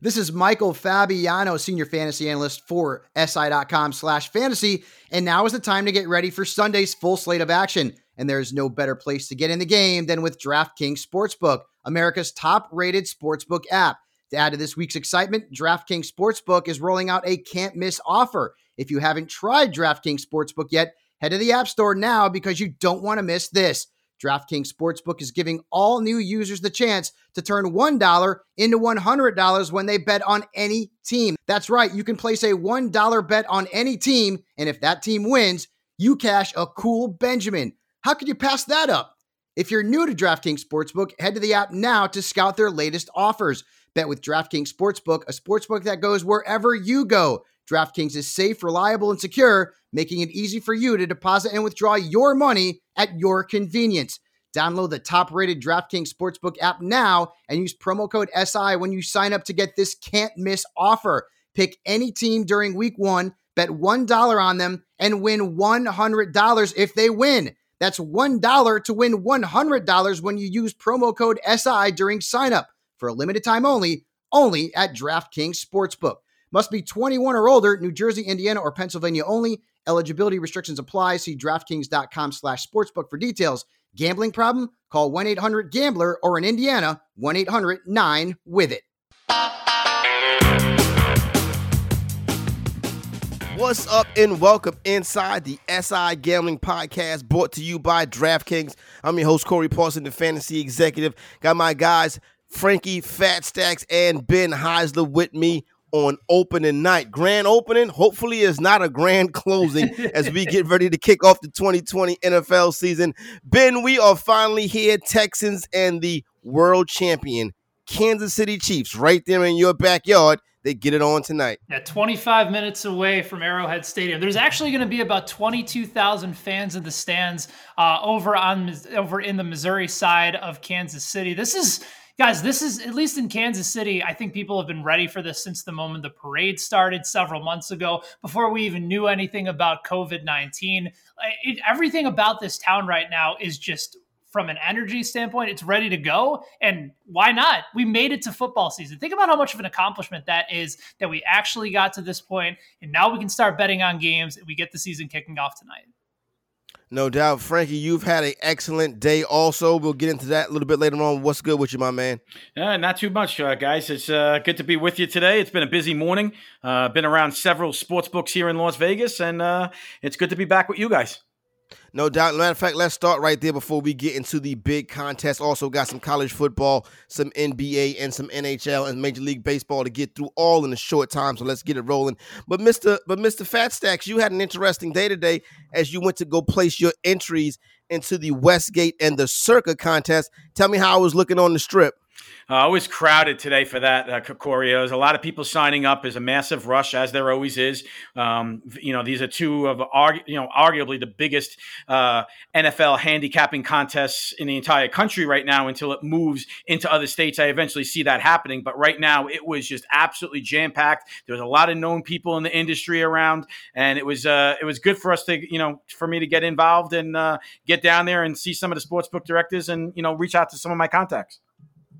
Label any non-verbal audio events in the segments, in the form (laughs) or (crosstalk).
This is Michael Fabiano, senior fantasy analyst for SI.com slash fantasy. And now is the time to get ready for Sunday's full slate of action. And there's no better place to get in the game than with DraftKings Sportsbook, America's top rated sportsbook app. To add to this week's excitement, DraftKings Sportsbook is rolling out a can't miss offer. If you haven't tried DraftKings Sportsbook yet, head to the App Store now because you don't want to miss this. DraftKings Sportsbook is giving all new users the chance to turn $1 into $100 when they bet on any team. That's right, you can place a $1 bet on any team, and if that team wins, you cash a cool Benjamin. How could you pass that up? If you're new to DraftKings Sportsbook, head to the app now to scout their latest offers. Bet with DraftKings Sportsbook, a sportsbook that goes wherever you go. DraftKings is safe, reliable, and secure, making it easy for you to deposit and withdraw your money at your convenience. Download the top rated DraftKings Sportsbook app now and use promo code SI when you sign up to get this can't miss offer. Pick any team during week one, bet $1 on them, and win $100 if they win. That's $1 to win $100 when you use promo code SI during sign up for a limited time only, only at DraftKings Sportsbook. Must be 21 or older, New Jersey, Indiana, or Pennsylvania only. Eligibility restrictions apply. See DraftKings.com slash sportsbook for details. Gambling problem? Call 1 800 Gambler or in Indiana, 1 800 9 with it. What's up and welcome inside the SI Gambling Podcast brought to you by DraftKings. I'm your host, Corey Parson, the fantasy executive. Got my guys, Frankie Fat Stacks and Ben Heisler with me on opening night. Grand opening, hopefully, is not a grand (laughs) closing as we get ready to kick off the 2020 NFL season. Ben, we are finally here. Texans and the world champion Kansas City Chiefs right there in your backyard. They get it on tonight. Yeah, 25 minutes away from Arrowhead Stadium. There's actually going to be about 22,000 fans in the stands uh, over on over in the Missouri side of Kansas City. This is guys, this is at least in Kansas City. I think people have been ready for this since the moment the parade started several months ago, before we even knew anything about COVID 19. Everything about this town right now is just from an energy standpoint, it's ready to go. And why not? We made it to football season. Think about how much of an accomplishment that is that we actually got to this point, and now we can start betting on games and we get the season kicking off tonight. No doubt, Frankie. You've had an excellent day. Also, we'll get into that a little bit later on. What's good with you, my man? Uh, not too much, uh, guys. It's uh, good to be with you today. It's been a busy morning. Uh, been around several sports books here in Las Vegas, and uh, it's good to be back with you guys. No doubt. Matter of fact, let's start right there before we get into the big contest. Also, got some college football, some NBA, and some NHL and Major League Baseball to get through all in a short time. So let's get it rolling. But Mister, but Mister Fat Stacks, you had an interesting day today as you went to go place your entries into the Westgate and the Circa contest. Tell me how I was looking on the strip. Uh, was crowded today for that, uh, There's a lot of people signing up. There's a massive rush, as there always is. Um, you know, these are two of, argu- you know, arguably the biggest uh, NFL handicapping contests in the entire country right now until it moves into other states. I eventually see that happening. But right now, it was just absolutely jam packed. There was a lot of known people in the industry around, and it was uh, it was good for us to, you know, for me to get involved and uh, get down there and see some of the sportsbook directors and, you know, reach out to some of my contacts.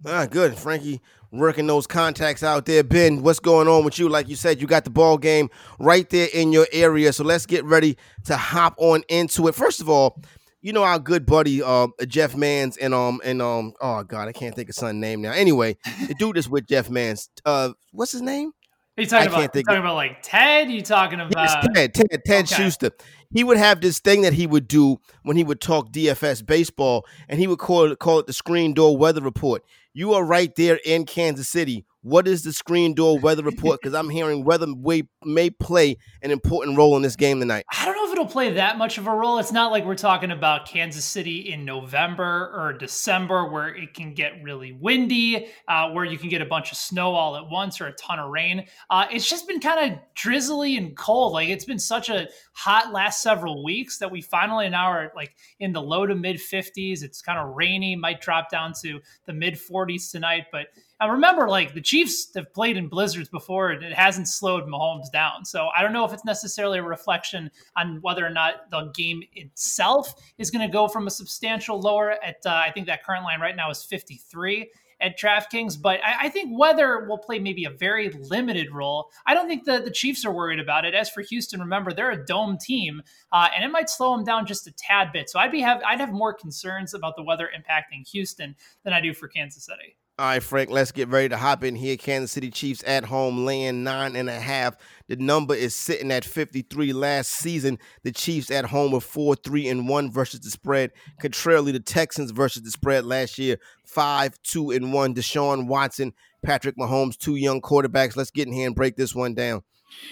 Ah, good, Frankie. Working those contacts out there. Ben, what's going on with you? Like you said, you got the ball game right there in your area. So let's get ready to hop on into it. First of all, you know our good buddy uh, Jeff Mans and um and um oh god I can't think of son name now. Anyway, the (laughs) dude is with Jeff Mans. Uh, what's his name? Are you talking I about? Talking about like Ted? You talking about yes, Ted? Ted, Ted okay. Schuster. He would have this thing that he would do when he would talk DFS baseball, and he would call it call it the screen door weather report. You are right there in Kansas City. What is the screen door (laughs) weather report? Because I'm hearing weather may, may play an important role in this game tonight. I don't know if it'll play that much of a role. It's not like we're talking about Kansas City in November or December where it can get really windy, uh, where you can get a bunch of snow all at once or a ton of rain. Uh, it's just been kind of drizzly and cold. Like it's been such a hot last several weeks that we finally now are like in the low to mid 50s. It's kind of rainy, might drop down to the mid 40s tonight, but I remember, like the Chiefs have played in blizzards before, and it hasn't slowed Mahomes down. So I don't know if it's necessarily a reflection on whether or not the game itself is going to go from a substantial lower at. Uh, I think that current line right now is 53, at DraftKings, but I, I, think weather will play maybe a very limited role. I don't think the, the Chiefs are worried about it. As for Houston, remember they're a dome team, uh, and it might slow them down just a tad bit. So I'd be have I'd have more concerns about the weather impacting Houston than I do for Kansas City. All right, Frank, let's get ready to hop in here. Kansas City Chiefs at home, laying nine and a half. The number is sitting at 53 last season. The Chiefs at home were 4 3 and 1 versus the spread. Contrarily, the Texans versus the spread last year, 5 2 and 1. Deshaun Watson, Patrick Mahomes, two young quarterbacks. Let's get in here and break this one down.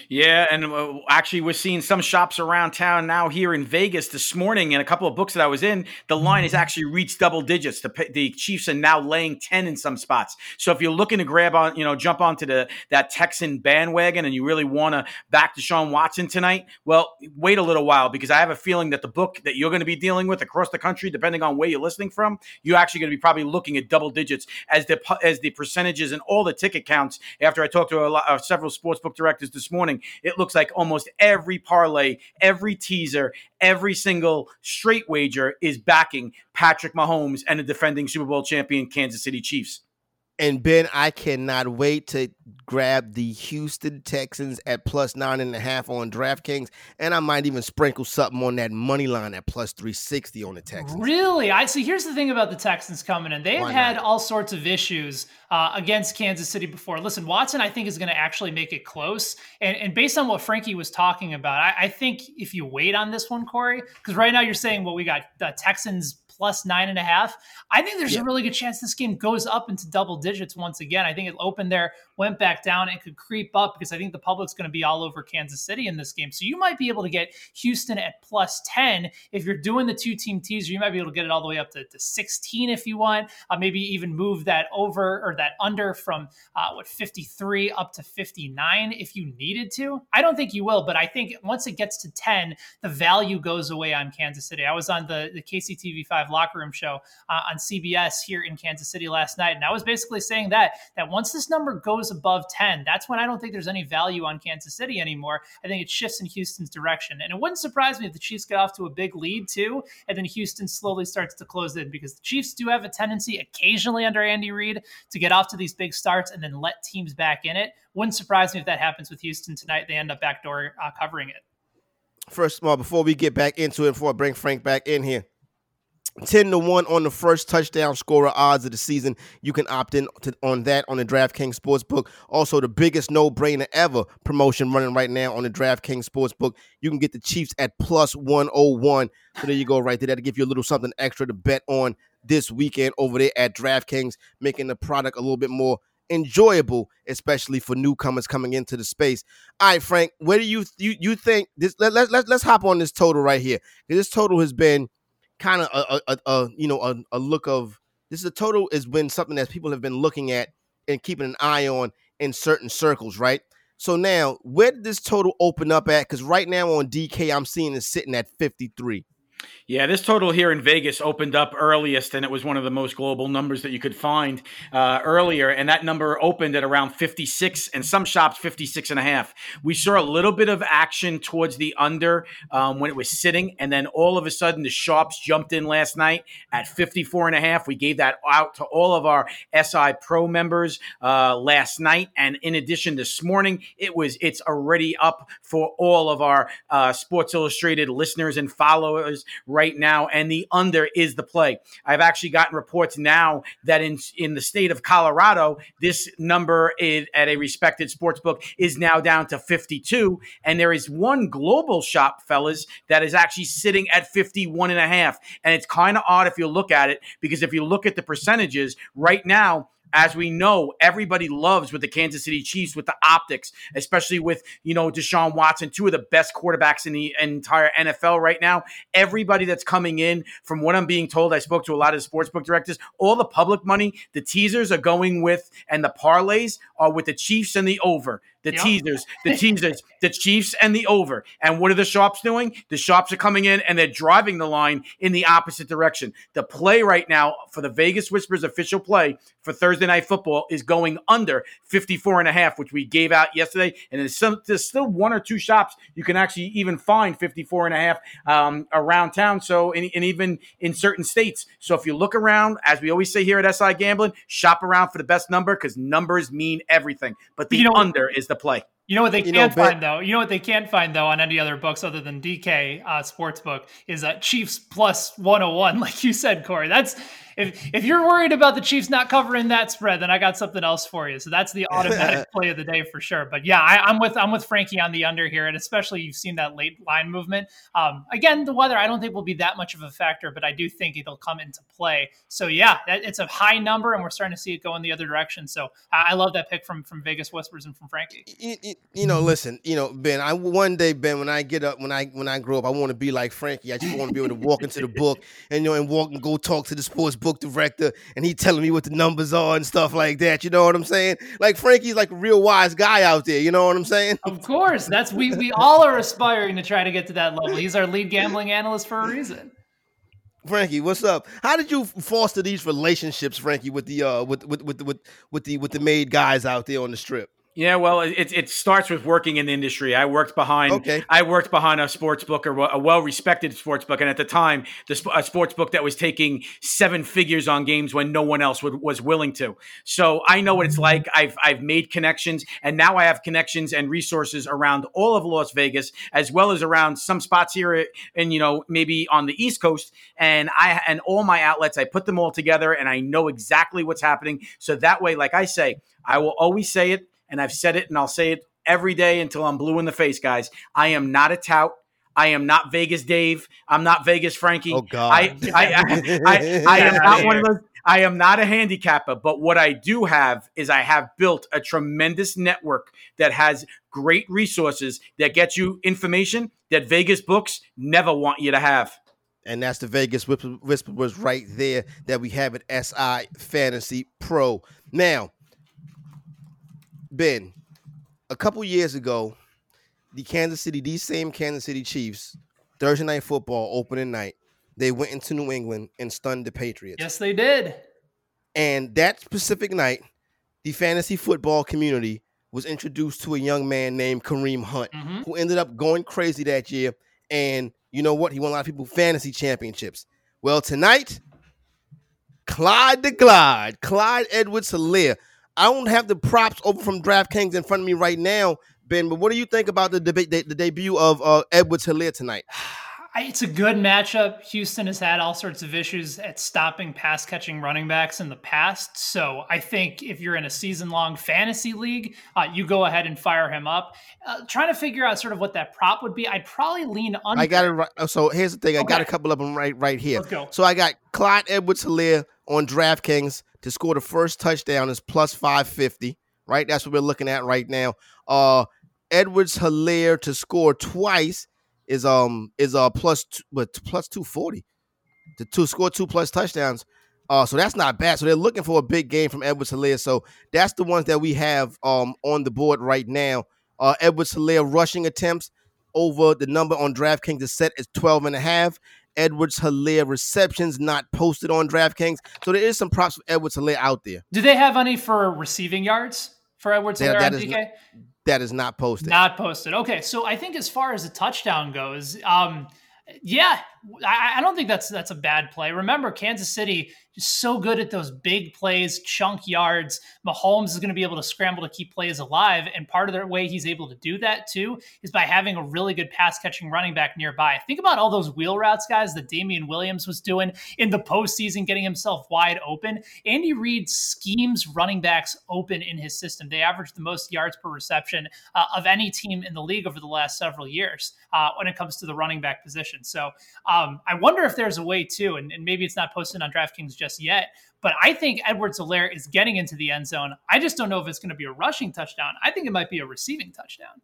Yeah, and uh, actually, we're seeing some shops around town now here in Vegas this morning. And a couple of books that I was in, the line has mm-hmm. actually reached double digits. The, the Chiefs are now laying ten in some spots. So if you're looking to grab on, you know, jump onto the that Texan bandwagon, and you really want to back Deshaun Watson tonight, well, wait a little while because I have a feeling that the book that you're going to be dealing with across the country, depending on where you're listening from, you're actually going to be probably looking at double digits as the as the percentages and all the ticket counts. After I talked to a lot, uh, several sports book directors this morning, it looks like almost every parlay, every teaser, every single straight wager is backing Patrick Mahomes and the defending Super Bowl champion Kansas City Chiefs. And Ben, I cannot wait to grab the Houston Texans at plus nine and a half on DraftKings, and I might even sprinkle something on that money line at plus three sixty on the Texans. Really? I see. Here's the thing about the Texans coming in; they've had all sorts of issues uh, against Kansas City before. Listen, Watson, I think is going to actually make it close, and, and based on what Frankie was talking about, I, I think if you wait on this one, Corey, because right now you're saying, well, we got the Texans plus nine and a half. I think there's yeah. a really good chance this game goes up into double digits once again. I think it opened there, went back down, and could creep up because I think the public's going to be all over Kansas City in this game. So you might be able to get Houston at plus 10. If you're doing the two team teaser, you might be able to get it all the way up to, to 16 if you want. Uh, maybe even move that over or that under from uh, what 53 up to 59 if you needed to. I don't think you will, but I think once it gets to 10, the value goes away on Kansas City. I was on the, the KCTV5 locker room show uh, on CBS here in Kansas City last night, and I was basically saying that that once this number goes above 10, that's when I don't think there's any value on Kansas City anymore. I think it shifts in Houston's direction, and it wouldn't surprise me if the Chiefs get off to a big lead too, and then Houston slowly starts to close in because the Chiefs do have a tendency occasionally under Andy Reid to get off to these big starts and then let teams back in it. Wouldn't surprise me if that happens with Houston tonight. They end up backdoor uh, covering it. First of all, before we get back into it, before I bring Frank back in here, 10 to 1 on the first touchdown scorer odds of the season. You can opt in to, on that on the DraftKings Sportsbook. Also, the biggest no brainer ever promotion running right now on the DraftKings Sportsbook. You can get the Chiefs at plus 101. So there you go, right there. That'll give you a little something extra to bet on this weekend over there at DraftKings, making the product a little bit more enjoyable, especially for newcomers coming into the space. All right, Frank, where do you you, you think this? Let, let, let, let's hop on this total right here. This total has been – kind of a, a, a, you know a, a look of this is a total has been something that people have been looking at and keeping an eye on in certain circles, right? So now, where did this total open up at? Because right now on DK, I'm seeing it sitting at 53. Yeah, this total here in Vegas opened up earliest, and it was one of the most global numbers that you could find uh, earlier. And that number opened at around 56, and some shops 56 and a half. We saw a little bit of action towards the under um, when it was sitting, and then all of a sudden the shops jumped in last night at 54 and a half. We gave that out to all of our SI Pro members uh, last night, and in addition, this morning it was it's already up for all of our uh, Sports Illustrated listeners and followers right now, and the under is the play. I've actually gotten reports now that in in the state of Colorado, this number is, at a respected sports book is now down to 52, and there is one global shop, fellas, that is actually sitting at 51 and a half. And it's kind of odd if you look at it, because if you look at the percentages right now, as we know, everybody loves with the Kansas City Chiefs with the optics, especially with, you know, Deshaun Watson, two of the best quarterbacks in the entire NFL right now. Everybody that's coming in, from what I'm being told, I spoke to a lot of sportsbook directors, all the public money, the teasers are going with, and the parlays are with the Chiefs and the over. The Yep. teasers, the (laughs) teasers, the Chiefs and the over. And what are the shops doing? The shops are coming in and they're driving the line in the opposite direction. The play right now for the Vegas Whispers official play for Thursday night football is going under 54 and a half, which we gave out yesterday. And there's some there's still one or two shops you can actually even find 54 and a half um, around town. So and, and even in certain states. So if you look around, as we always say here at SI Gambling, shop around for the best number because numbers mean everything. But the You know- under is the play. You know what they can't know, find though. You know what they can't find though on any other books other than DK uh, Sportsbook is uh, Chiefs plus 101, (laughs) like you said, Corey. That's if if you're worried about the Chiefs not covering that spread, then I got something else for you. So that's the (laughs) automatic play of the day for sure. But yeah, I, I'm with I'm with Frankie on the under here, and especially you've seen that late line movement. Um, again, the weather I don't think will be that much of a factor, but I do think it'll come into play. So yeah, that, it's a high number, and we're starting to see it go in the other direction. So I, I love that pick from from Vegas Whispers and from Frankie. you, you- you know, listen, you know, Ben. I one day, Ben, when I get up, when I when I grow up, I want to be like Frankie. I just want to be able to walk into the book and you know, and walk and go talk to the sports book director, and he telling me what the numbers are and stuff like that. You know what I'm saying? Like Frankie's like a real wise guy out there. You know what I'm saying? Of course, that's we we all are aspiring to try to get to that level. He's our lead gambling analyst for a reason. Frankie, what's up? How did you foster these relationships, Frankie, with the uh with with with with, with the with the made guys out there on the strip? Yeah, well, it, it starts with working in the industry. I worked behind. Okay. I worked behind a sports book or a well-respected sports book, and at the time, the sp- a sports book that was taking seven figures on games when no one else would, was willing to. So I know what it's mm. like. I've I've made connections, and now I have connections and resources around all of Las Vegas, as well as around some spots here, and you know maybe on the East Coast. And I and all my outlets, I put them all together, and I know exactly what's happening. So that way, like I say, I will always say it and I've said it and I'll say it every day until I'm blue in the face, guys. I am not a tout. I am not Vegas Dave. I'm not Vegas Frankie. Oh God! I, I, I, I, I am not one of (laughs) those. I am not a handicapper, but what I do have is I have built a tremendous network that has great resources that get you information that Vegas books never want you to have. And that's the Vegas Whisperers right there that we have at SI Fantasy Pro. Now, Ben, a couple years ago, the Kansas City, these same Kansas City Chiefs, Thursday night football opening night, they went into New England and stunned the Patriots. Yes, they did. And that specific night, the fantasy football community was introduced to a young man named Kareem Hunt, Mhm. who ended up going crazy that year. And you know what? He won a lot of people fantasy championships. Well, tonight, Clyde the Glide, Clyde Edwards Helaire. I don't have the props over from DraftKings in front of me right now, Ben, but what do you think about the debate, the, the debut of uh, Edwards Helaire tonight? (sighs) It's a good matchup. Houston has had all sorts of issues at stopping pass catching running backs in the past. So I think if you're in a season long fantasy league, uh, you go ahead and fire him up. Uh, trying to figure out sort of what that prop would be. I'd probably lean under. I got it right. So here's the thing. I got a couple of them right right here. Let's go. So I got Clyde Edwards Helaire on DraftKings to score the first touchdown is plus 550, right? That's what we're looking at right now. Uh Edwards Helaire to score twice is um is uh plus two, but plus 240 to, to score two plus touchdowns. Uh, so that's not bad. So they're looking for a big game from Edwards Helaire. So that's the ones that we have um on the board right now. Uh, Edwards Helaire rushing attempts over the number on DraftKings is set as 12 and a half. Edwards Helaire receptions not posted on DraftKings. So there is some props for Edwards Helaire out there. Do they have any for receiving yards for Edwards Helaire that on is DK? That is not posted. Not posted. Okay, so I think as far as a touchdown goes, um, yeah, I, I don't think that's that's a bad play. Remember, Kansas City is so good at those big plays, chunk yards. Mahomes is going to be able to scramble to keep plays alive, and part of the way he's able to do that too is by having a really good pass catching running back nearby. Think about all those wheel routes, guys, that Damien Williams was doing in the postseason, getting himself wide open. Andy Reid schemes running backs open in his system. They average the most yards per reception uh, of any team in the league over the last several years uh, when it comes to the running back position. So um, I wonder if there's a way too, and, and maybe it's not posted on DraftKings just yet. But I think Edwards Helaire is getting into the end zone. I just don't know if it's going to be a rushing touchdown. I think it might be a receiving touchdown.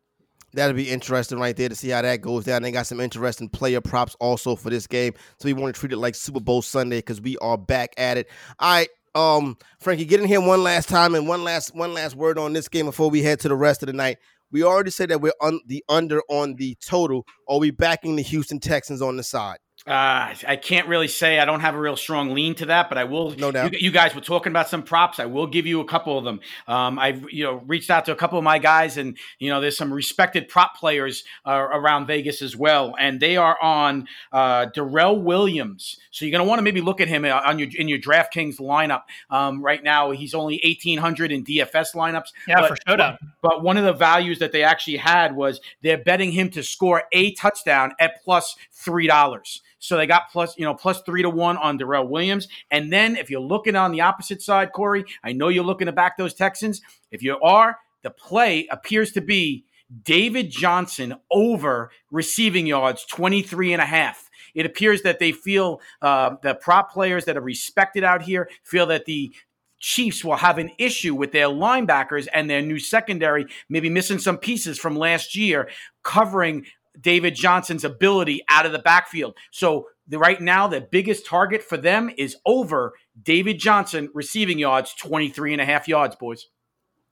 That'll be interesting right there to see how that goes down. They got some interesting player props also for this game. So we want to treat it like Super Bowl Sunday because we are back at it. All right. Um, Frankie, get in here one last time and one last one last word on this game before we head to the rest of the night. We already said that we're on the under on the total. Are we backing the Houston Texans on the side? Uh, I can't really say I don't have a real strong lean to that, but I will. No doubt. You, you guys were talking about some props. I will give you a couple of them. Um, I've you know reached out to a couple of my guys, and you know there's some respected prop players uh, around Vegas as well, and they are on uh, Darrel Williams. So you're going to want to maybe look at him uh, on your in your DraftKings lineup. Um, right now, he's only 1800 in DFS lineups. Yeah, but, for showdown. But, but one of the values that they actually had was they're betting him to score a touchdown at plus three dollars. So they got plus, you know, plus three to one on Darrel Williams. And then if you're looking on the opposite side, Corey, I know you're looking to back those Texans. If you are, the play appears to be David Johnson over receiving yards, 23 and a half. It appears that they feel uh, the prop players that are respected out here feel that the Chiefs will have an issue with their linebackers and their new secondary, maybe missing some pieces from last year, covering David Johnson's ability out of the backfield. So the, right now, the biggest target for them is over David Johnson receiving yards, 23 and a half yards, boys.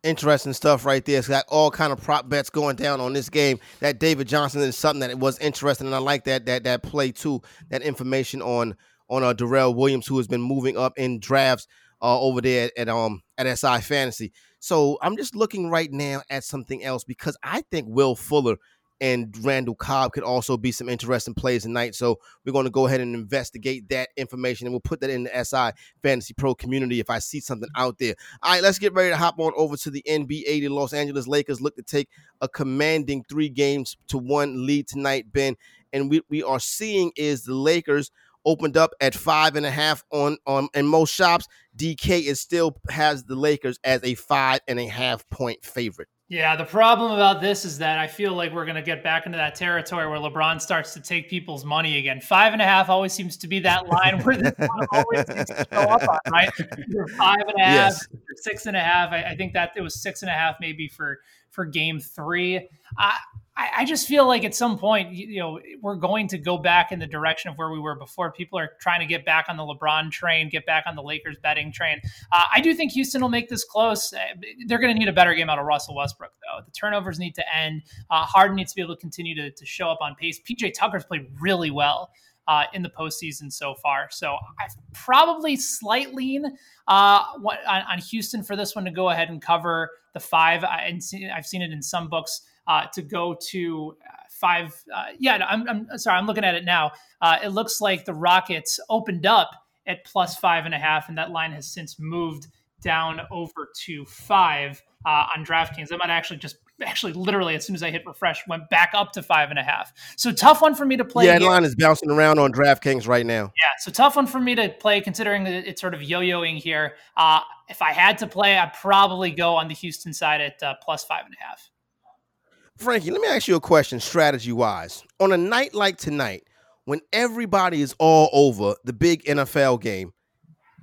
Interesting stuff right there. It's got all kind of prop bets going down on this game. That David Johnson is something that was interesting, and I like that that that play too. That information on on uh, Darrel Williams, who has been moving up in drafts uh, over there at, um at SI Fantasy. So I'm just looking right now at something else because I think Will Fuller and Randall Cobb could also be some interesting plays tonight. So we're going to go ahead and investigate that information and we'll put that in the SI Fantasy Pro community if I see something out there. All right, let's get ready to hop on over to the NBA. The Los Angeles Lakers look to take a commanding three games to one lead tonight, Ben. And we, we are seeing is the Lakers opened up at five and a half on on in most shops. DK is still has the Lakers as a five and a half point favorite. Yeah, the problem about this is that I feel like we're going to get back into that territory where LeBron starts to take people's money again. Five and a half always seems to be that line where this one always seems to show up on, right? (laughs) Either five and a half, Yes. six and a half. I, I think that it was six and a half maybe for for game three. I, I just feel like at some point, you, you know, we're going to go back in the direction of where we were before. People are trying to get back on the LeBron train, get back on the Lakers betting train. Uh, I do think Houston will make this close. Uh, They're going to need a better game out of Russell Westbrook, though. The turnovers need to end. Uh, Harden needs to be able to continue to, to show up on pace. PJ Tucker's played really well. Uh, in the postseason so far, so I probably slight lean uh, on, on Houston for this one to go ahead and cover the five. I, I've seen it in some books uh, to go to uh, five. Uh, yeah, I'm, I'm sorry, I'm looking at it now. Uh, it looks like the Rockets opened up at plus five and a half, and that line has since moved down over to five uh, on DraftKings. That might actually just actually literally as soon as I hit refresh went back up to five and a half. So tough one for me to play. yeah, that line is bouncing around on DraftKings right now. Yeah, so tough one for me to play considering that it's sort of yo-yoing here. Uh, if I had to play, I'd probably go on the Houston side at uh, plus five and a half. Frankie, let me ask you a question strategy wise. On a night like tonight, when everybody is all over the big NFL game,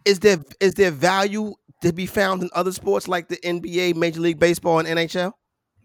is there is there value to be found in other sports like the NBA, Major League Baseball, and NHL?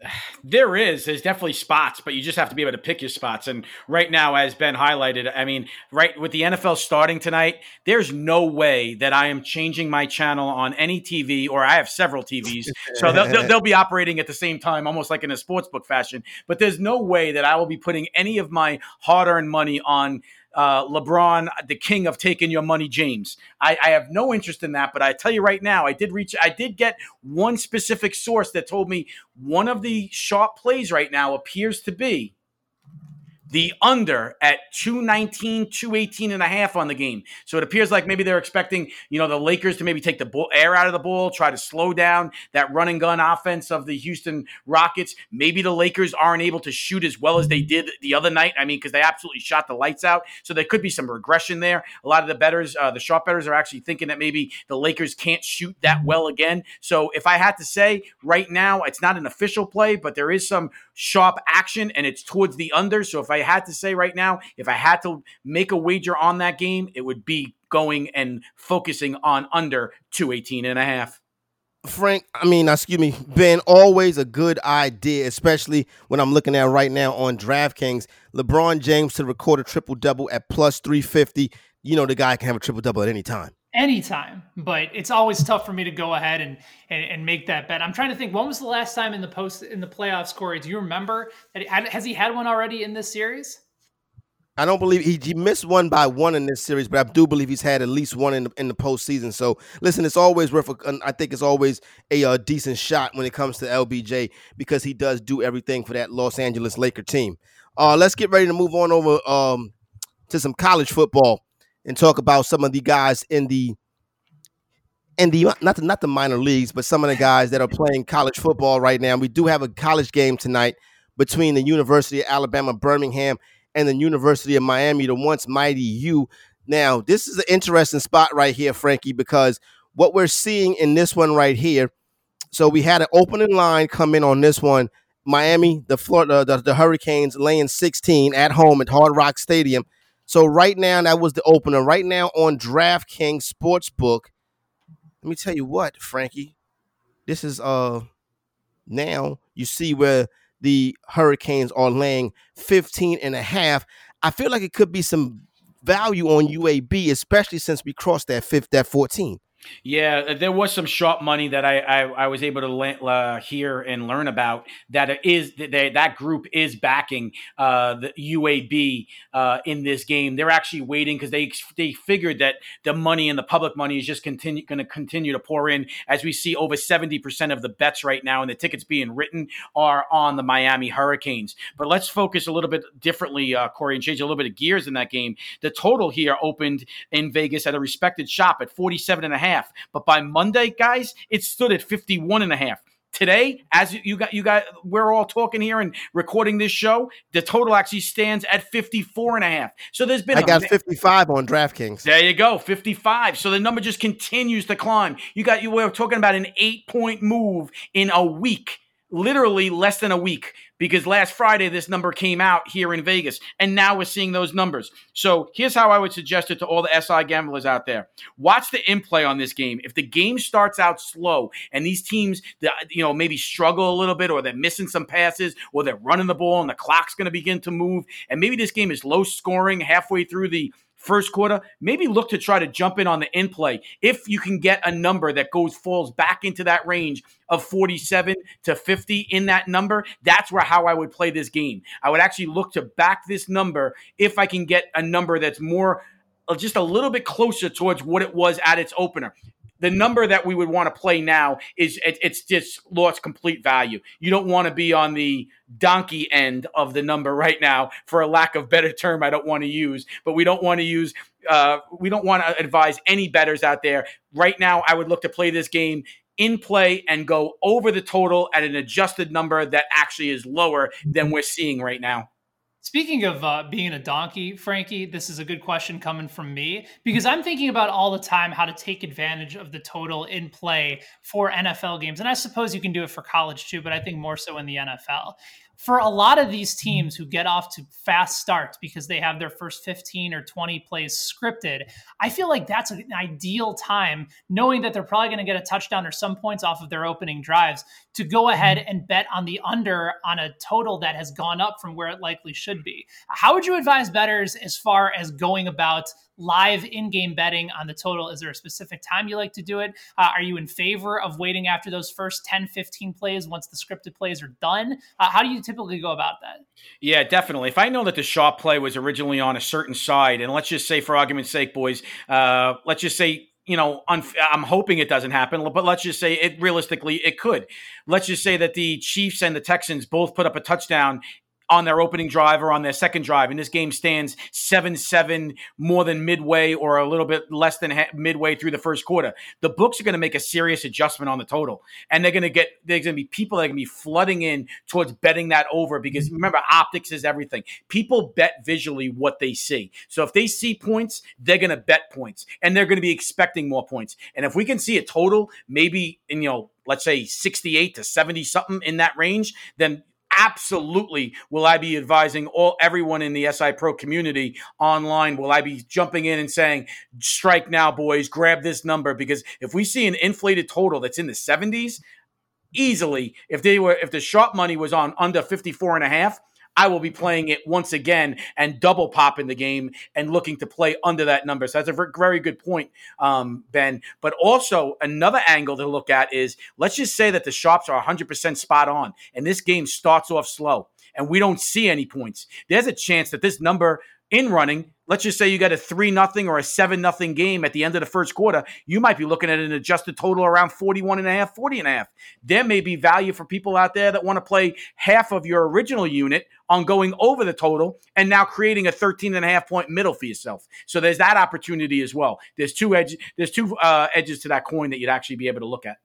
(sighs) There is. There's definitely spots, but you just have to be able to pick your spots. And right now, as Ben highlighted, I mean, right with the NFL starting tonight, there's no way that I am changing my channel on any TV, or I have several TVs, so they'll, they'll, they'll be operating at the same time, almost like in a sportsbook fashion. But there's no way that I will be putting any of my hard-earned money on uh, LeBron, the king of taking your money, James. I, I have no interest in that, but I tell you right now, I did reach, I did get one specific source that told me one of the sharp plays right now appears to be the under at 219 218 and a half on the game. So it appears like maybe they're expecting you know the lakers to maybe take the ball, air out of the ball try to slow down that run and gun offense of the houston rockets. Maybe the lakers aren't able to shoot as well as they did the other night. I mean because they absolutely shot the lights out. So there could be some regression there. A lot of the betters uh, the sharp betters are actually thinking that maybe the lakers can't shoot that well again. So if i had to say right now it's not an official play but there is some sharp action and it's towards the under. So if i had to say right now, if I had to make a wager on that game, it would be going and focusing on under 218 and a half. Frank, I mean, uh, excuse me, Ben, always a good idea, especially when I'm looking at right now on DraftKings. LeBron James to record a triple double at plus 350. You know, the guy can have a triple double at any time. Anytime, but it's always tough for me to go ahead and, and, and make that bet. I'm trying to think when was the last time in the post in the playoffs, Corey? Do you remember that has he had one already in this series? I don't believe he, he missed one by one in this series, but I do believe he's had at least one in the, in the postseason. So listen, it's always worth. A, I think it's always a, a uh, decent shot when it comes to LBJ because he does do everything for that Los Angeles Laker team. Uh, let's get ready to move on over um, to some college football and talk about some of the guys in the in the not the not the minor leagues, but some of the guys that are playing college football right now. We do have a college game tonight between the University of Alabama Birmingham and the University of Miami, the once mighty U. Now, this is an interesting spot right here, Frankie, because what we're seeing in this one right here. So we had an opening line come in on this one. Miami, the Florida, the, the Hurricanes laying 16 at home at Hard Rock Stadium. So right now, that was the opener. Right now on DraftKings Sportsbook, let me tell you what, Frankie, this is uh now you see where the Hurricanes are laying 15 and a half. I feel like it could be some value on UAB, especially since we crossed that fifth, that 14. Yeah, uh, there was some sharp money that I I, I was able to uh, hear and learn about. That is that that group is backing uh, the UAB uh, in this game. They're actually waiting because they they figured that the money and the public money is just continue going to continue to pour in. As we see, over seventy percent of the bets right now and the tickets being written are on the Miami Hurricanes. But let's focus a little bit differently, uh, Corey, and change a little bit of gears in that game. The total here opened in Vegas at a respected shop at forty seven and a half half. But by Monday, guys, it stood at 51 and a half. Today, as you got you got we're all talking here and recording this show, the total actually stands at 54 and a half. So there's been I got 55 on DraftKings. There you go, 55. So the number just continues to climb. You got you were talking about an 8-point move in a week literally less than a week because last Friday this number came out here in Vegas, and now we're seeing those numbers. So here's how I would suggest it to all the SI gamblers out there: watch the in play on this game. If the game starts out slow and these teams, you know, maybe struggle a little bit, or they're missing some passes, or they're running the ball and the clock's going to begin to move, and maybe this game is low scoring halfway through the first quarter, maybe look to try to jump in on the in play. If you can get a number that goes falls back into that range of 47 to 50 in that number, that's where how I would play this game. I would actually look to back this number if I can get a number that's more uh, just a little bit closer towards what it was at its opener the number that we would want to play now is it, it's just lost complete value. You don't want to be on the donkey end of the number right now, for a lack of better term, I don't want to use. But we don't want to use. Uh, we don't want to advise any betters out there right now. I would look to play this game in play and go over the total at an adjusted number that actually is lower than we're seeing right now. Speaking of uh, being a donkey, Frankie, this is a good question coming from me because I'm thinking about all the time how to take advantage of the total in play for NFL games. And I suppose you can do it for college too, but I think more so in the NFL for a lot of these teams who get off to fast starts because they have their first 15 or 20 plays scripted, I feel like that's an ideal time, knowing that they're probably going to get a touchdown or some points off of their opening drives, to go ahead and bet on the under on a total that has gone up from where it likely should be. How would you advise betters as far as going about live in-game betting on the total? Is there a specific time you like to do it? Uh, are you in favor of waiting after those first 10 15 plays once the scripted plays are done? Uh, how do you typically go about that? Yeah definitely. If i know that the sharp play was originally on a certain side and let's just say for argument's sake boys uh, let's just say you know, I'm hoping it doesn't happen, but let's just say it realistically it could. Let's just say that the Chiefs and the Texans both put up a touchdown on their opening drive or on their second drive. And this game stands 7 7 more than midway or a little bit less than ha- midway through the first quarter. The books are going to make a serious adjustment on the total. And they're going to get, there's going to be people that are going to be flooding in towards betting that over because mm-hmm. remember, optics is everything. People bet visually what they see. So if they see points, they're going to bet points and they're going to be expecting more points. And if we can see a total, maybe in, you know, let's say 68 to 70 something in that range, then absolutely will I be advising all everyone in the SI Pro community online. Will I be jumping in and saying, strike now, boys, grab this number? Because if we see an inflated total that's in the 70s, easily, if they were if the sharp money was on under 54 and a half, I will be playing it once again and double pop in the game and looking to play under that number. So that's a very good point, um, Ben. But also another angle to look at is let's just say that the sharps are 100% spot on and this game starts off slow and we don't see any points. There's a chance that this number in running let's just say you got a three nothing or a seven nothing game at the end of the first quarter, you might be looking at an adjusted total around 41 and a half, 40 and a half. There may be value for people out there that want to play half of your original unit on going over the total and now creating a 13 and a half point middle for yourself. So there's that opportunity as well. There's two edges, there's two uh, edges to that coin that you'd actually be able to look at.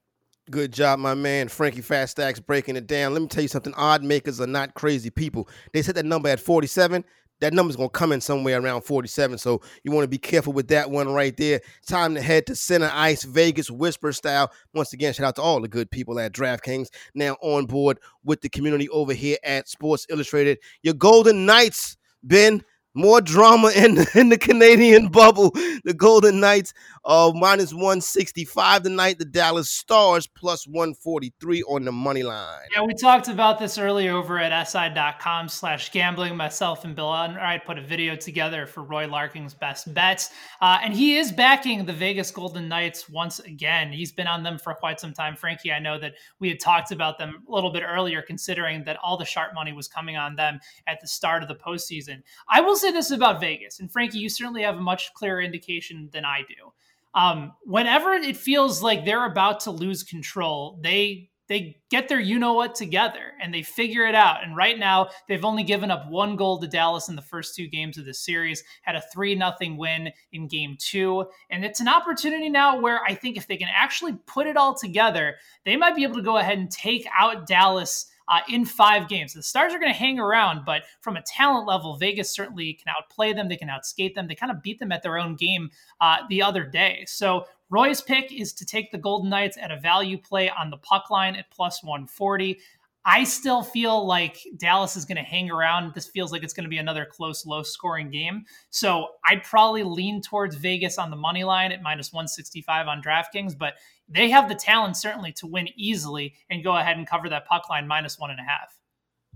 Good job, my man. Frankie Fat Stacks breaking it down. Let me tell you something. Odd makers are not crazy people. They set that number at 47 that number's going to come in somewhere around 47. So you want to be careful with that one right there. Time to head to center ice, Vegas, whisper style. Once again, shout out to all the good people at DraftKings now on board with the community over here at Sports Illustrated. Your Golden Knights, Ben. More drama in the, (laughs) in the Canadian bubble. The Golden Knights uh, minus 165 tonight. The Dallas Stars plus 143 on the money line. Yeah, we talked about this earlier over at si.com slash gambling. Myself and Bill I put a video together for Roy Larkin's best bets. Uh, and he is backing the Vegas Golden Knights once again. He's been on them for quite some time. Frankie, I know that we had talked about them a little bit earlier, considering that all the sharp money was coming on them at the start of the postseason. I will say this about Vegas, and Frankie, you certainly have a much clearer indication than I do. Um, whenever it feels like they're about to lose control, they they get their you know what together and they figure it out. And right now, they've only given up one goal to Dallas in the first two games of the series, had a 3 nothing win in game two. And it's an opportunity now where I think if they can actually put it all together, they might be able to go ahead and take out Dallas uh, in five games. The Stars are going to hang around, but from a talent level, Vegas certainly can outplay them. They can outskate them. They kind of beat them at their own game uh, the other day. So Roy's pick is to take the Golden Knights at a value play on the puck line at plus 140. I still feel like Dallas is going to hang around. This feels like it's going to be another close, low scoring game. So I'd probably lean towards Vegas on the money line at minus 165 on DraftKings, but they have the talent certainly to win easily and go ahead and cover that puck line minus one and a half.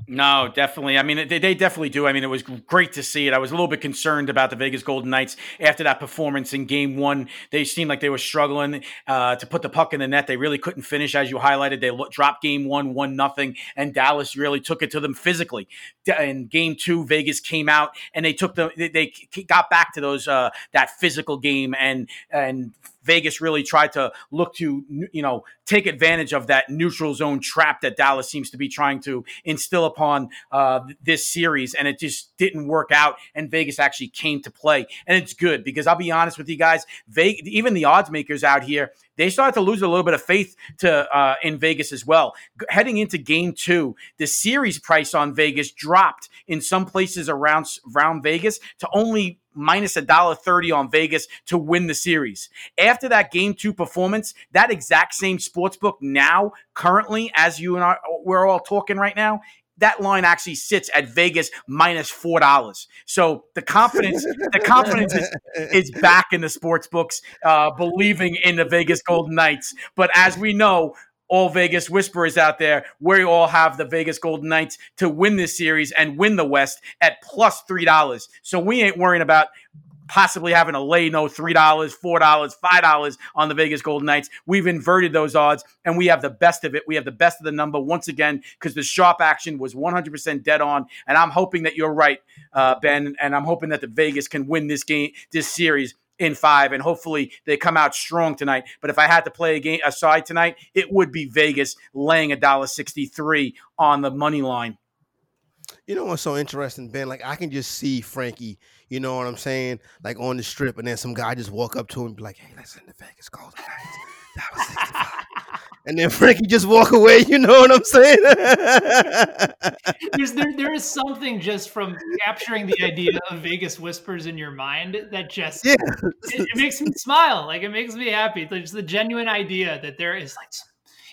No, definitely. I mean, they, they definitely do. I mean, it was great to see it. I was a little bit concerned about the Vegas Golden Knights after that performance in game one. They seemed like they were struggling uh, to put the puck in the net. They really couldn't finish, as you highlighted. They dropped game one, one nothing, and Dallas really took it to them physically. In game two, Vegas came out and they took the, they got back to those, uh, that physical game and, and Vegas really tried to look to, you know, take advantage of that neutral zone trap that Dallas seems to be trying to instill upon uh, this series. And it just didn't work out. And Vegas actually came to play. And it's good because I'll be honest with you guys, Vegas, even the odds makers out here, they started to lose a little bit of faith to uh, in Vegas as well. Heading into Game Two, the series price on Vegas dropped in some places around around Vegas to only minus a dollar thirty on Vegas to win the series. After that Game Two performance, that exact same sports book now currently, as you and I we're all talking right now, that line actually sits at Vegas minus four dollars. So the confidence, (laughs) the confidence is, is back in the sports books, uh, believing in the Vegas Golden Knights. But as we know, all Vegas whisperers out there, we all have the Vegas Golden Knights to win this series and win the West at plus three dollars. So we ain't worrying about possibly having a lay no $3, $4, $5 on the Vegas Golden Knights. We've inverted those odds and we have the best of it. We have the best of the number once again because the sharp action was 100% dead on. And I'm hoping that you're right, uh, Ben. And I'm hoping that the Vegas can win this game, this series in five, and hopefully they come out strong tonight. But if I had to play a game aside tonight, it would be Vegas laying a dollar sixty three on the money line. You know what's so interesting, Ben? Like I can just see Frankie you know what I'm saying? Like on the strip, and then some guy just walk up to him and be like, "Hey, listen, the Vegas Golden Knights, 65." And then (laughs) Frankie just walk away. You know what I'm saying? (laughs) There's, there, there is something just from capturing the idea of Vegas whispers in your mind that just yeah. it, it makes me smile. Like it makes me happy. It's the genuine idea that there is like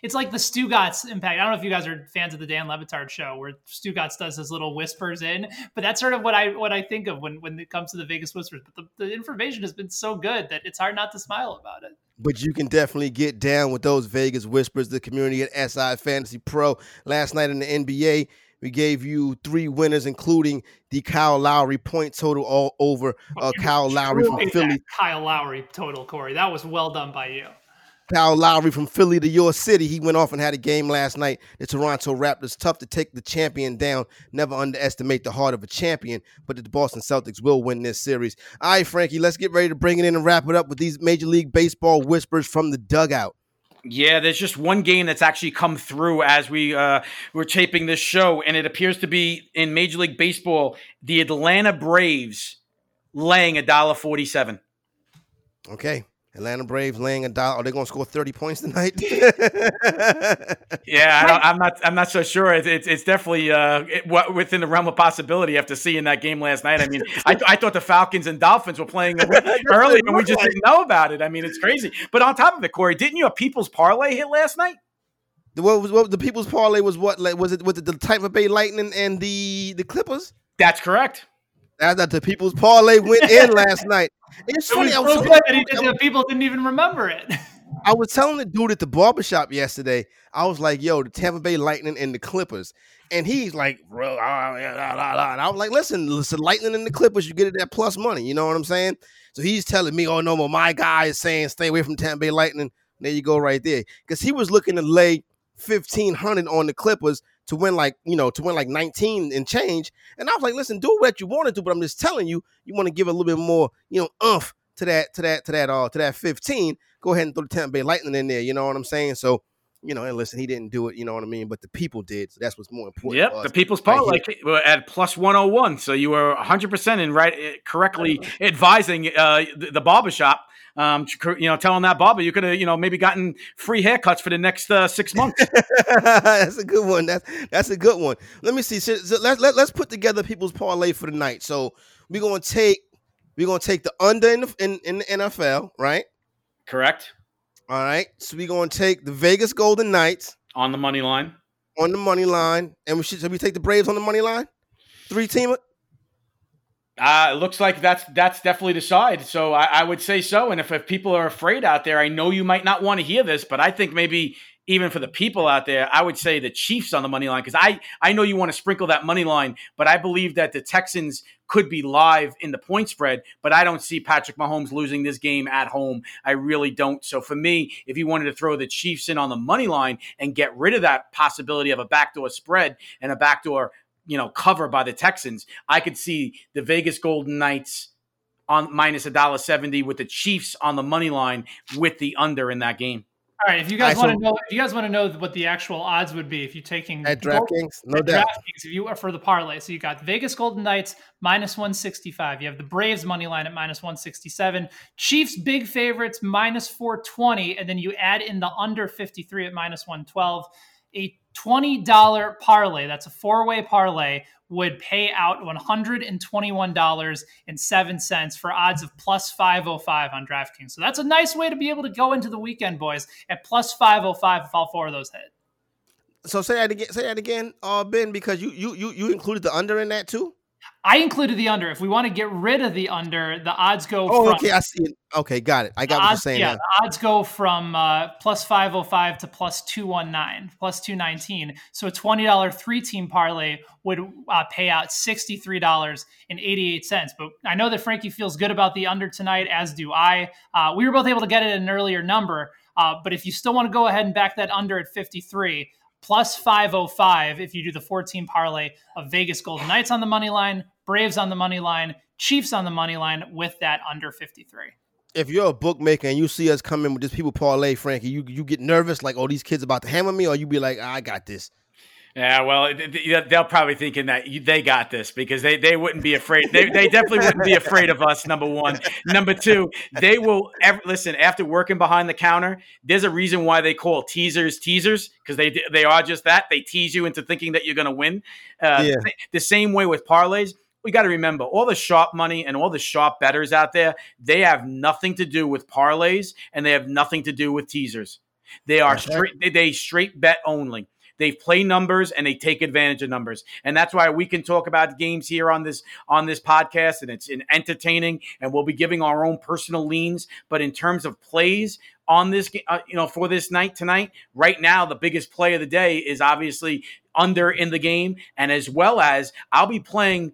it's like the Stugotz impact. I don't know if you guys are fans of the Dan Le Batard show where Stugotz does his little whispers in, but that's sort of what I what I think of when when it comes to the Vegas whispers. But the, the information has been so good that it's hard not to smile about it. But you can definitely get down with those Vegas whispers. The community at SI Fantasy Pro last night in the NBA We gave you three winners, including the Kyle Lowry point total all over uh, Kyle Lowry from Philly. Kyle Lowry total, Corey. That was well done by you. Kyle Lowry from Philly to your city. He went off and had a game last night. The Toronto Raptors. Tough to take the champion down. Never underestimate the heart of a champion, but the Boston Celtics will win this series. All right, Frankie, let's get ready to bring it in and wrap it up with these Major League Baseball whispers from the dugout. Yeah, there's just one game that's actually come through as we uh, were taping this show, and it appears to be in Major League Baseball, the Atlanta Braves laying a dollar forty-seven. Okay. Atlanta Braves laying a dollar. Are they going to score thirty points tonight? (laughs) yeah, I am not. I'm not so sure. It's it's, it's definitely uh, it, within the realm of possibility after seeing that game last night. I mean, I, I thought the Falcons and Dolphins were playing (laughs) early, and we just didn't know about it. I mean, it's crazy. But on top of it, Corey, didn't you a People's Parlay hit last night? What was what the People's Parlay was? What like was it? Was it the Tampa Bay Lightning and the the Clippers? That's correct. That the People's Parlay went in last night. It's funny. I was so good that he did, people didn't even remember it. (laughs) I was telling the dude at the barbershop yesterday. I was like, "Yo, the Tampa Bay Lightning and the Clippers," and he's like, "Bro," ah, ah, ah, and I was like, "Listen, listen, Lightning and the Clippers, you get it at plus money." You know what I'm saying? So he's telling me, "Oh no, more. my guy is saying stay away from Tampa Bay Lightning." There you go, right there, because he was looking to lay fifteen hundred on the Clippers to win like you know to win like 19 and change and i was like listen do what you want to do but i'm just telling you you want to give a little bit more you know umph to that to that to that uh to that 15 go ahead and throw the Tampa Bay Lightning in there you know what i'm saying so you know, and listen, he didn't do it, you know what I mean? But the people did. So that's what's more important. Yep, the people's power, like we're at plus 101. So you were 100% in right, eh, correctly advising uh, the, the barbershop um, you know, telling that Bobby you could have, you know, maybe gotten free haircuts for the next uh, six months. (laughs) that's a good one. That's that's a good one. Let me see. So, so let, let, let's put together people's parlay for the night. So we're gonna take we're gonna take the under in the, in, in the NFL, right? Correct. All right. So we're gonna take the Vegas Golden Knights on the money line. On the money line, and we should. So we take the Braves on the money line. Three teamer. Uh, it looks like that's that's definitely the side. So I, I, would say so. And if, if people are afraid out there, I know you might not want to hear this, but I think maybe even for the people out there, I would say the Chiefs on the money line because I I know you want to sprinkle that money line, but I believe that the Texans could be live in the point spread. But I don't see Patrick Mahomes losing this game at home. I really don't. So for me, if you wanted to throw the Chiefs in on the money line and get rid of that possibility of a backdoor spread and a backdoor you know, cover by the Texans, I could see the Vegas Golden Knights on minus a dollar seventy with the Chiefs on the money line with the under in that game. All right, if you guys want to know, if you guys want to know what the actual odds would be, if you're taking at DraftKings, no doubt. DraftKings, if you are for the parlay, so you got Vegas Golden Knights minus one sixty five. You have the Braves money line at minus one sixty seven. Chiefs big favorites minus four twenty, and then you add in the under fifty three at minus one twelve. A $20 parlay, that's a four way parlay, would pay out $121.07 for odds of plus 505 on DraftKings. So that's a nice way to be able to go into the weekend, boys, at plus 505 if all four of those hit. So say that again, say that again, uh, Ben, because you you you you included the under in that too. I included the under. If we want to get rid of the under, the odds go. Oh, from, okay, I see it. Okay, got it. I got what you're saying. Yeah, now. the odds go from uh, plus five hundred oh five to plus two one nine, plus two nineteen. So a twenty dollar three team parlay would uh, pay out sixty three dollars and eighty eight cents. But I know that Frankie feels good about the under tonight, as do I. Uh, we were both able to get it at an earlier number. Uh, but if you still want to go ahead and back that under at 53, plus 505 if you do the 14 parlay of Vegas Golden Knights on the money line, Braves on the money line, Chiefs on the money line with that under 53. If you're a bookmaker and you see us coming with this people parlay, Frankie, you you get nervous like, oh, these kids about to hammer me, or you be like, ah, I got this. Yeah, well, they'll probably thinking that they got this because they, they wouldn't be afraid. They, they definitely wouldn't be afraid of us. Number one, number two, they will ever, listen. After working behind the counter, there's a reason why they call teasers teasers because they they are just that. They tease you into thinking that you're going to win. Uh, yeah. The same way with parlays we got to remember all the sharp money and all the sharp bettors out there, they have nothing to do with parlays and they have nothing to do with teasers. They are straight, they, they straight bet only. They play numbers and they take advantage of numbers, and that's why we can talk about games here on this on this podcast, and it's entertaining, and we'll be giving our own personal leans. But in terms of plays, on this, uh, you know, for this night tonight, right now, the biggest play of the day is obviously under in the game, and as well as I'll be playing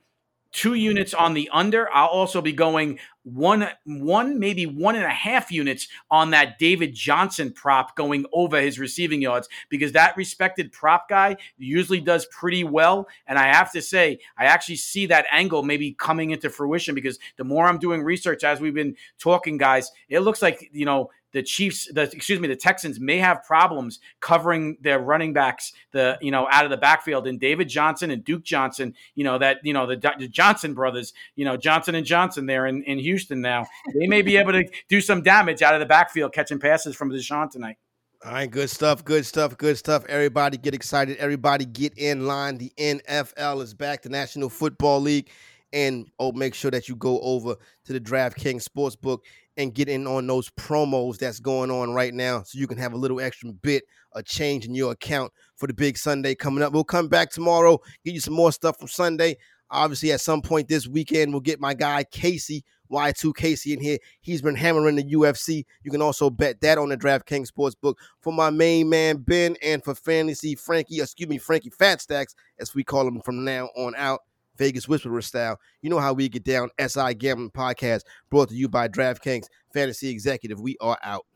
two units on the under. I'll also be going one, one, maybe one and a half units on that David Johnson prop going over his receiving yards because that respected prop guy usually does pretty well. And I have to say, I actually see that angle maybe coming into fruition because the more I'm doing research as we've been talking, guys, it looks like, you know, the Chiefs, the excuse me, the Texans may have problems covering their running backs, the you know out of the backfield, and David Johnson and Duke Johnson, you know that you know the, the Johnson brothers, you know Johnson and Johnson there in, in Houston now, they may be able to do some damage out of the backfield catching passes from Deshaun tonight. All right, good stuff, good stuff, good stuff. Everybody get excited. Everybody get in line. The NFL is back, the National Football League. And oh, make sure that you go over to the DraftKings Sportsbook and get in on those promos that's going on right now so you can have a little extra bit of change in your account for the big Sunday coming up. We'll come back tomorrow, get you some more stuff from Sunday. Obviously, at some point this weekend, we'll get my guy Casey, Y2 Casey, in here. He's been hammering the UFC. You can also bet that on the DraftKings Sportsbook. For my main man, Ben, and for Fantasy Frankie, excuse me, Frankie Fat Stacks, as we call him from now on out. Vegas Whisperer style. You know how we get down. SI Gambling Podcast brought to you by DraftKings Fantasy Executive. We are out.